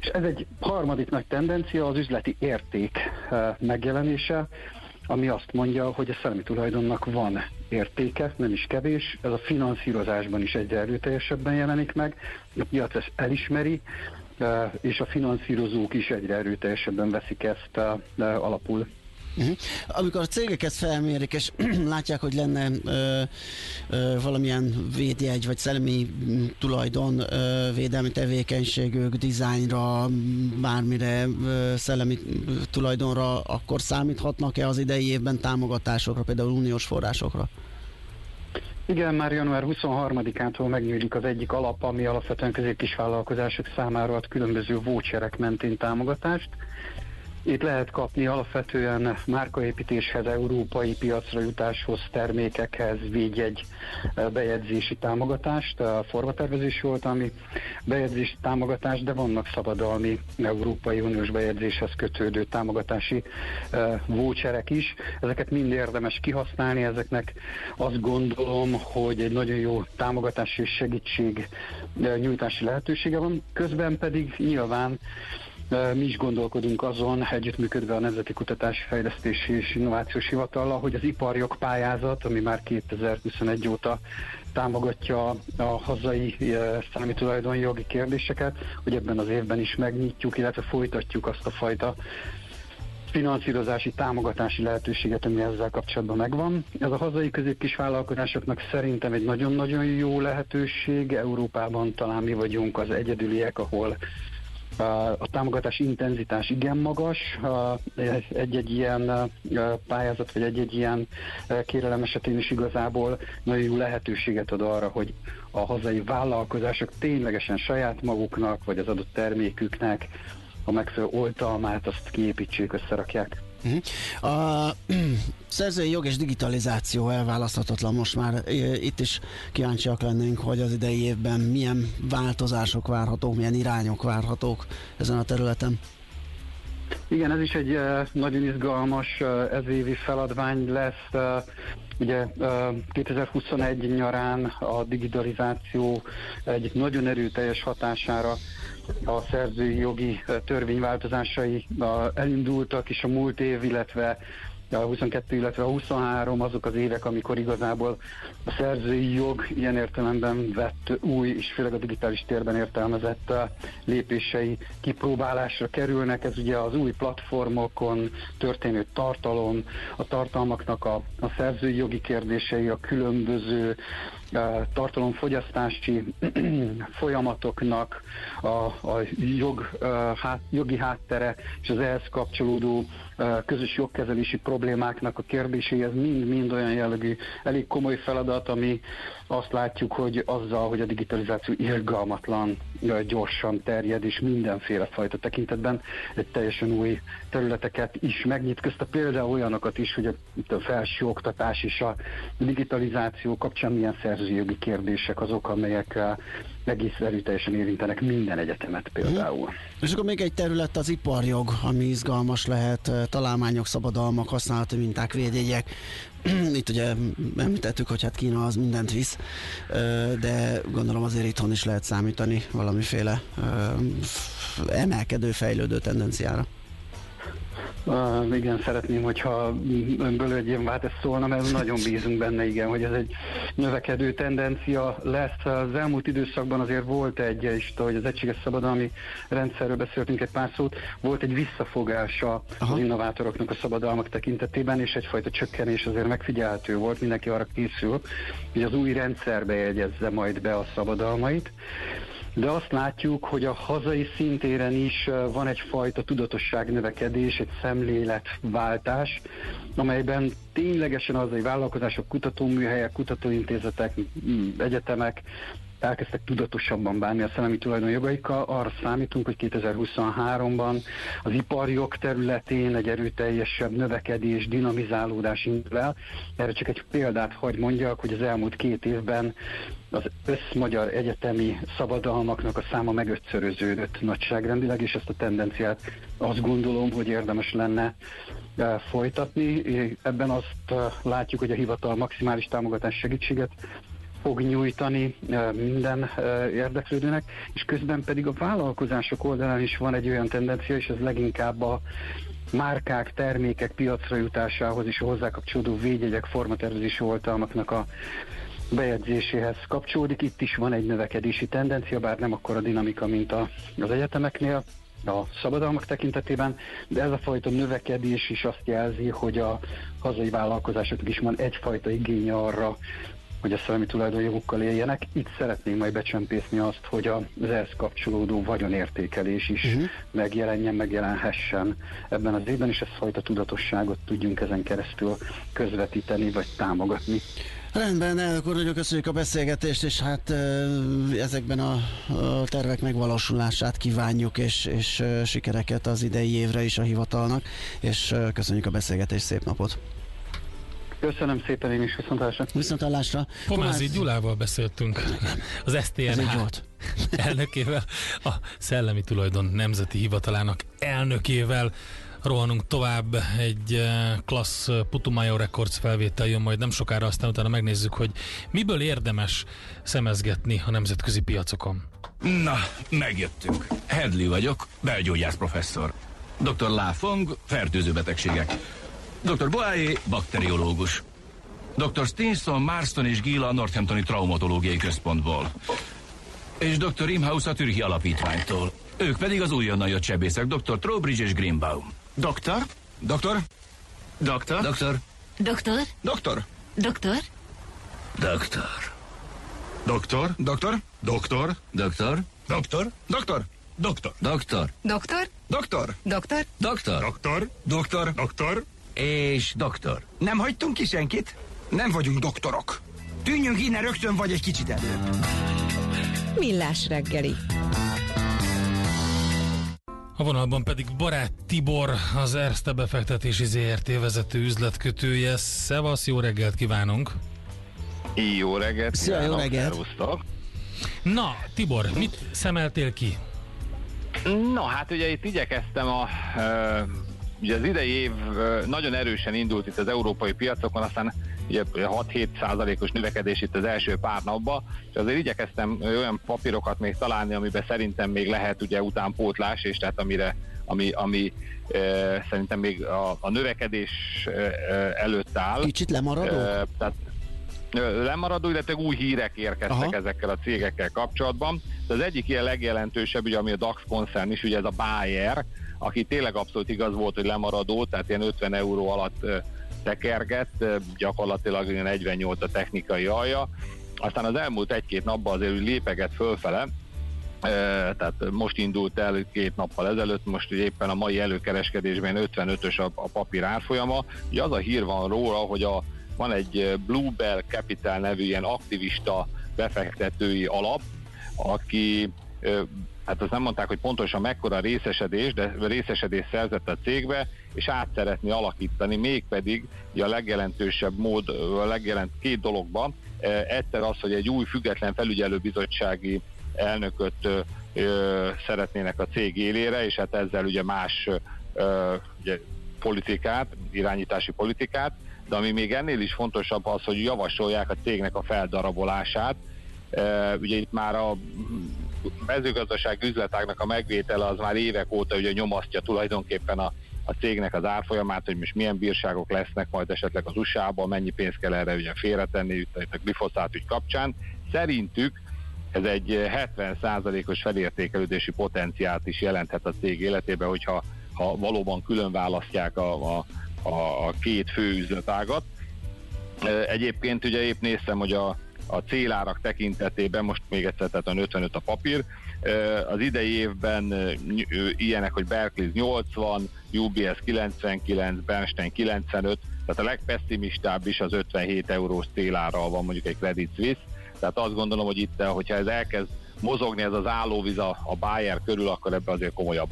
És ez egy harmadik nagy tendencia, az üzleti érték megjelenése, ami azt mondja, hogy a szellemi tulajdonnak van értéke, nem is kevés, ez a finanszírozásban is egyre erőteljesebben jelenik meg, a piac ezt elismeri, és a finanszírozók is egyre erőteljesebben veszik ezt alapul. Uh-huh. Amikor a cégek ezt felmérik, és látják, hogy lenne ö, ö, valamilyen védjegy, vagy szellemi tulajdon, ö, védelmi tevékenységük, dizájnra, bármire, ö, szellemi tulajdonra, akkor számíthatnak-e az idei évben támogatásokra, például uniós forrásokra? Igen, már január 23-ától megnyílik az egyik alap, ami alapvetően középkisvállalkozások számára ad különböző voucherek mentén támogatást. Itt lehet kapni alapvetően márkaépítéshez, európai piacra jutáshoz, termékekhez, védjegy bejegyzési támogatást, a formatervezési volt, ami bejegyzési támogatás, de vannak szabadalmi Európai Uniós bejegyzéshez kötődő támogatási voucherek is. Ezeket mind érdemes kihasználni, ezeknek azt gondolom, hogy egy nagyon jó támogatási és segítség nyújtási lehetősége van. Közben pedig nyilván mi is gondolkodunk azon, együttműködve a Nemzeti Kutatási Fejlesztési és Innovációs Hivatallal, hogy az iparjog pályázat, ami már 2021 óta támogatja a hazai szellemi tulajdonjogi kérdéseket, hogy ebben az évben is megnyitjuk, illetve folytatjuk azt a fajta finanszírozási, támogatási lehetőséget, ami ezzel kapcsolatban megvan. Ez a hazai középkis vállalkozásoknak szerintem egy nagyon-nagyon jó lehetőség. Európában talán mi vagyunk az egyedüliek, ahol a támogatás intenzitás igen magas, egy-egy ilyen pályázat, vagy egy-egy ilyen kérelem esetén is igazából nagyon jó lehetőséget ad arra, hogy a hazai vállalkozások ténylegesen saját maguknak, vagy az adott terméküknek a megfelelő oltalmát azt kiépítsék, összerakják. Uh-huh. A szerzői jog és digitalizáció elválaszthatatlan most már. Itt is kíváncsiak lennénk, hogy az idei évben milyen változások várhatók, milyen irányok várhatók ezen a területen. Igen, ez is egy nagyon izgalmas ezévi feladvány lesz. Ugye 2021 nyarán a digitalizáció egy nagyon erőteljes hatására a szerzői jogi törvényváltozásai elindultak, és a múlt év, illetve a 22, illetve a 23 azok az évek, amikor igazából a szerzői jog ilyen értelemben vett új, és főleg a digitális térben értelmezett lépései kipróbálásra kerülnek. Ez ugye az új platformokon történő tartalom, a tartalmaknak a, a szerzői jogi kérdései, a különböző tartalomfogyasztási folyamatoknak a, a jog, hát, jogi háttere és az ehhez kapcsolódó közös jogkezelési problémáknak a kérdéséhez mind-mind olyan jellegű elég komoly feladat, ami azt látjuk, hogy azzal, hogy a digitalizáció irgalmatlan, gyorsan terjed, és mindenféle fajta tekintetben egy teljesen új területeket is megnyit, közte például olyanokat is, hogy a, a felső oktatás és a digitalizáció kapcsán milyen szerzőjogi kérdések azok, amelyek egész erőteljesen érintenek minden egyetemet például. Hmm. És akkor még egy terület az iparjog, ami izgalmas lehet, találmányok, szabadalmak, használati minták, védjegyek. Itt ugye említettük, hogy hát Kína az mindent visz, de gondolom azért itthon is lehet számítani valamiféle emelkedő, fejlődő tendenciára. Uh, igen, szeretném, hogyha önből egy ilyen váltás szólna, mert nagyon bízunk benne, igen, hogy ez egy növekedő tendencia lesz. Az elmúlt időszakban azért volt egy, és hogy az egységes szabadalmi rendszerről beszéltünk egy pár szót, volt egy visszafogása Aha. az innovátoroknak a szabadalmak tekintetében, és egyfajta csökkenés azért megfigyelhető volt, mindenki arra készül, hogy az új rendszerbe jegyezze majd be a szabadalmait de azt látjuk, hogy a hazai szintéren is van egyfajta tudatosság növekedés, egy szemléletváltás, amelyben ténylegesen az, hogy vállalkozások, kutatóműhelyek, kutatóintézetek, egyetemek elkezdtek tudatosabban bánni a szellemi tulajdonjogaikkal. Arra számítunk, hogy 2023-ban az iparjog területén egy erőteljesebb növekedés, dinamizálódás indul el. Erre csak egy példát hagy mondjak, hogy az elmúlt két évben az összmagyar egyetemi szabadalmaknak a száma megötszöröződött nagyságrendileg, és ezt a tendenciát azt gondolom, hogy érdemes lenne eh, folytatni. Ebben azt eh, látjuk, hogy a hivatal maximális támogatás segítséget fog nyújtani minden érdeklődőnek, és közben pedig a vállalkozások oldalán is van egy olyan tendencia, és ez leginkább a márkák, termékek piacra jutásához és a hozzá kapcsolódó védjegyek formatervezési oltalmaknak a bejegyzéséhez kapcsolódik. Itt is van egy növekedési tendencia, bár nem akkora dinamika, mint a, az egyetemeknél a szabadalmak tekintetében, de ez a fajta növekedés is azt jelzi, hogy a hazai vállalkozásoknak is van egyfajta igénye arra, hogy a szellemi tulajdonjogokkal éljenek. Itt szeretnénk majd becsempészni azt, hogy az ehhez kapcsolódó vagyonértékelés is uh-huh. megjelenjen, megjelenhessen ebben az évben, és ezt fajta tudatosságot tudjunk ezen keresztül közvetíteni vagy támogatni. Rendben, elnök úr, nagyon köszönjük a beszélgetést, és hát ezekben a, a tervek megvalósulását kívánjuk, és, és sikereket az idei évre is a hivatalnak, és köszönjük a beszélgetést, szép napot! Köszönöm szépen én is, viszontlátásra. Viszontlátásra. Pomázi Gyulával beszéltünk, az STNH elnökével, a Szellemi Tulajdon Nemzeti Hivatalának elnökével rohanunk tovább, egy eh, klassz eh, Putumayo Records felvétel jön majd nem sokára, aztán utána megnézzük, hogy miből érdemes szemezgetni a nemzetközi piacokon. Na, megjöttünk. Hedley vagyok, belgyógyász professzor. Dr. Lafong, fertőző betegségek. Dr. Boáé, bakteriológus. Dr. Stinson, Marston és Gila a Northamptoni Traumatológiai Központból. És Dr. Imhouse a Türhi Alapítványtól. Ők pedig az újonnan jött sebészek, Dr. Trowbridge és Greenbaum. Doktor? Doktor? Doktor? Doktor? Doktor? Doktor? Doktor? Doktor. Doktor? Doktor? Doktor? Doktor? Doktor? Doktor? Doktor. Doktor. Doktor? Doktor. Doktor? Doktor. Doktor. Doktor. Doktor. És doktor. Nem hagytunk ki senkit? Nem vagyunk doktorok. Tűnjünk innen rögtön, vagy egy kicsit előbb. Millás reggeli. A vonalban pedig Barát Tibor, az Erste befektetési ZRT vezető üzletkötője. Szevasz, jó reggelt kívánunk! Jó reggelt! Szia, jó reggelt! Na, Tibor, mit szemeltél ki? No, hát ugye itt igyekeztem a... ugye az idei év nagyon erősen indult itt az európai piacokon, aztán ugye 6-7 százalékos növekedés itt az első pár napban, és azért igyekeztem olyan papírokat még találni, amiben szerintem még lehet ugye utánpótlás, és tehát amire, ami, ami e, szerintem még a, a növekedés előtt áll. Kicsit lemaradó? E, tehát lemaradó, illetve új hírek érkeztek Aha. ezekkel a cégekkel kapcsolatban. De az egyik ilyen legjelentősebb, ugye, ami a DAX koncern is, ugye ez a Bayer, aki tényleg abszolút igaz volt, hogy lemaradó, tehát ilyen 50 euró alatt tekergett, gyakorlatilag 48 a technikai alja. Aztán az elmúlt egy-két napban azért lépeget fölfele, tehát most indult el két nappal ezelőtt, most éppen a mai előkereskedésben 55-ös a, a papír árfolyama. Ugye az a hír van róla, hogy a, van egy Bluebell Capital nevű ilyen aktivista befektetői alap, aki hát azt nem mondták, hogy pontosan mekkora részesedés, de részesedés szerzett a cégbe, és át szeretné alakítani, mégpedig a legjelentősebb mód, a legjelent két dologban. Egyszer az, hogy egy új független felügyelőbizottsági elnököt szeretnének a cég élére, és hát ezzel ugye más ugye, politikát, irányítási politikát, de ami még ennél is fontosabb az, hogy javasolják a cégnek a feldarabolását. Ugye itt már a mezőgazdaság üzletágnak a megvétele az már évek óta ugye nyomasztja tulajdonképpen a, a cégnek az árfolyamát, hogy most milyen bírságok lesznek majd esetleg az USA-ban, mennyi pénzt kell erre ugye félretenni itt a glifoszát ügy kapcsán. Szerintük ez egy 70%-os felértékelődési potenciált is jelenthet a cég életében, hogyha ha valóban külön választják a, a, a, két fő üzletágat. Egyébként ugye épp néztem, hogy a, a célárak tekintetében, most még egyszer, tehát a 55 a papír, az idei évben ilyenek, hogy Berkeley 80, UBS 99, Bernstein 95, tehát a legpesszimistább is az 57 eurós célárral van mondjuk egy Credit Suisse, tehát azt gondolom, hogy itt, hogyha ez elkezd mozogni ez az állóvíz a, a Bayer körül, akkor ebben azért komolyabb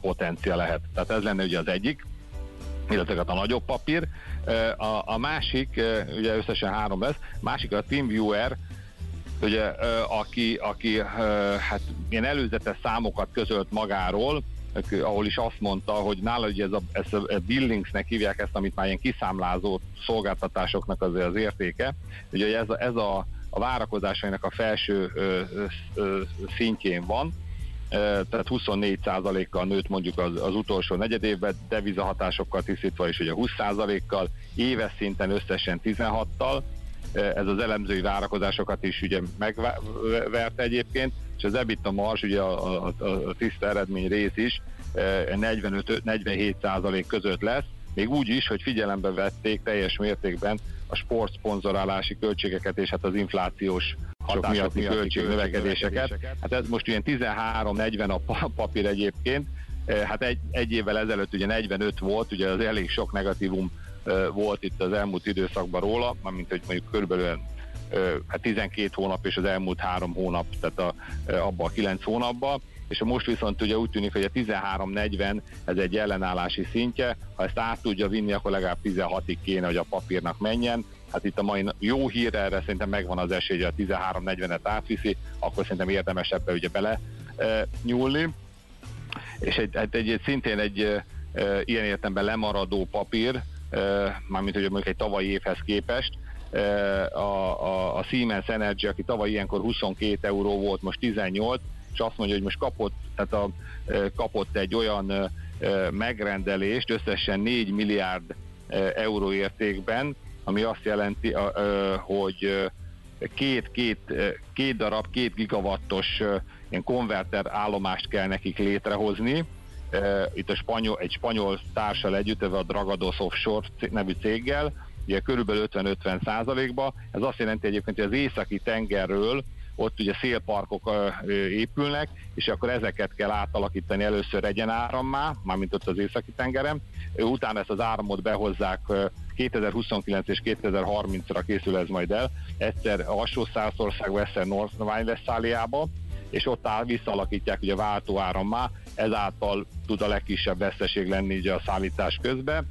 potencia lehet. Tehát ez lenne ugye az egyik illetve a nagyobb papír. A, a másik, ugye összesen három lesz, másik a TeamViewer, ugye, aki, aki hát ilyen előzetes számokat közölt magáról, ahol is azt mondta, hogy nála ugye ez a, ez a Billingsnek hívják ezt, amit már ilyen kiszámlázó szolgáltatásoknak az, az értéke. Ugye ez a, ez a, a várakozásainak a felső ö, ö, szintjén van, tehát 24%-kal nőtt mondjuk az, az utolsó negyed évben, devizahatásokkal tisztítva is ugye 20%-kal, éves szinten összesen 16-tal, ez az elemzői várakozásokat is ugye megverte egyébként, és az EBITDA mars, ugye a, a, a tiszta eredmény rész is 45-47% között lesz, még úgy is, hogy figyelembe vették teljes mértékben a sportszponzorálási költségeket és hát az inflációs hatások miatti költségnövekedéseket. Hát ez most ilyen 13-40 a papír egyébként, e, hát egy, egy évvel ezelőtt ugye 45 volt, ugye az elég sok negatívum e, volt itt az elmúlt időszakban róla, mint hogy mondjuk körülbelül e, hát 12 hónap és az elmúlt három hónap, tehát a, abban a 9 hónapban, és most viszont ugye úgy tűnik, hogy a 13-40 ez egy ellenállási szintje, ha ezt át tudja vinni, akkor legalább 16-ig kéne, hogy a papírnak menjen, hát itt a mai jó hír erre szerintem megvan az esély, hogy a 13-40-et átviszi, akkor szerintem érdemes ebbe ugye bele e, nyúlni. És egy, egy, egy, szintén egy e, ilyen értemben lemaradó papír, e, mármint hogy mondjuk egy tavalyi évhez képest, a, a, a Siemens Energy, aki tavaly ilyenkor 22 euró volt, most 18, és azt mondja, hogy most kapott, tehát a, kapott egy olyan megrendelést összesen 4 milliárd euró értékben, ami azt jelenti, hogy két, két, két darab, két gigawattos ilyen konverter állomást kell nekik létrehozni. Itt a spanyol, egy spanyol társal együtt, ez a Dragados Offshore nevű céggel, ugye körülbelül 50-50 százalékba. Ez azt jelenti egyébként, hogy az északi tengerről ott ugye szélparkok épülnek, és akkor ezeket kell átalakítani először egyen árammá, mármint ott az északi tengeren, utána ezt az áramot behozzák 2029 és 2030-ra készül ez majd el, egyszer alsó Szászországba, egyszer North Rhine-Westfáliába, és ott áll, visszalakítják ugye váltó árammá, ezáltal tud a legkisebb veszteség lenni ugye a szállítás közben,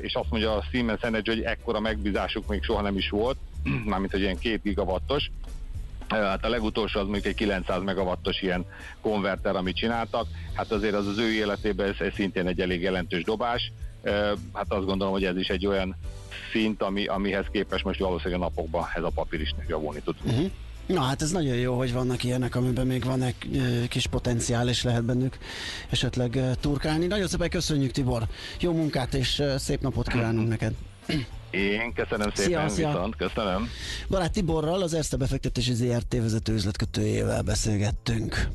és azt mondja a Siemens Energy, hogy ekkora megbízásuk még soha nem is volt, mármint hogy ilyen két gigawattos, Hát a legutolsó az mondjuk egy 900 megawattos ilyen konverter, amit csináltak. Hát azért az az ő életében ez, ez szintén egy elég jelentős dobás. Hát azt gondolom, hogy ez is egy olyan szint, ami, amihez képest most valószínűleg a napokban ez a papír is javulni tud. Uh-huh. Na hát ez nagyon jó, hogy vannak ilyenek, amiben még van egy kis potenciál, és lehet bennük esetleg turkálni. Nagyon szépen köszönjük Tibor, jó munkát és szép napot kívánunk neked. Én köszönöm szépen, szia, viszont szia. köszönöm. Barát Tiborral, az Erste befektetési ZRT vezető üzletkötőjével beszélgettünk.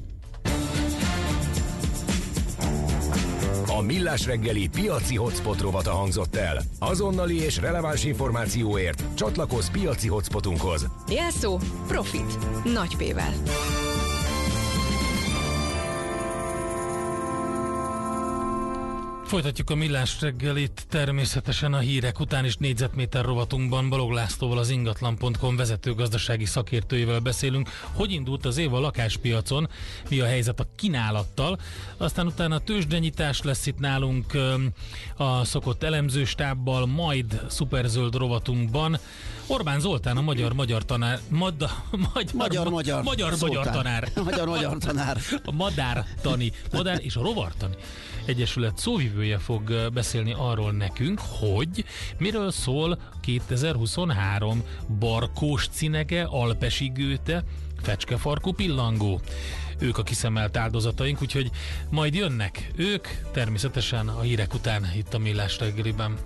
A Millás reggeli piaci hotspot rovata hangzott el. Azonnali és releváns információért csatlakozz piaci hotspotunkhoz. Jelszó Profit. Nagy P-vel. Folytatjuk a millás reggelit természetesen a hírek után is négyzetméter rovatunkban Balog Lászlóval az ingatlan.com vezető gazdasági szakértőjével beszélünk, hogy indult az év a lakáspiacon, mi a helyzet a kínálattal, aztán utána a tőzsdenyítás lesz itt nálunk a szokott elemzőstábbal, majd szuperzöld rovatunkban. Orbán Zoltán a magyar-magyar tanár, mad, magyar, magyar, magyar, magyar tanár. Magyar-magyar tanár. A madártani, madár és a rovartani Egyesület szóvivője fog beszélni arról nekünk, hogy miről szól 2023 Barkós cinege, Alpesi Gőte, Fecskefarkú pillangó. Ők a kiszemelt áldozataink, úgyhogy majd jönnek ők természetesen a hírek után itt a Millás reggeliben.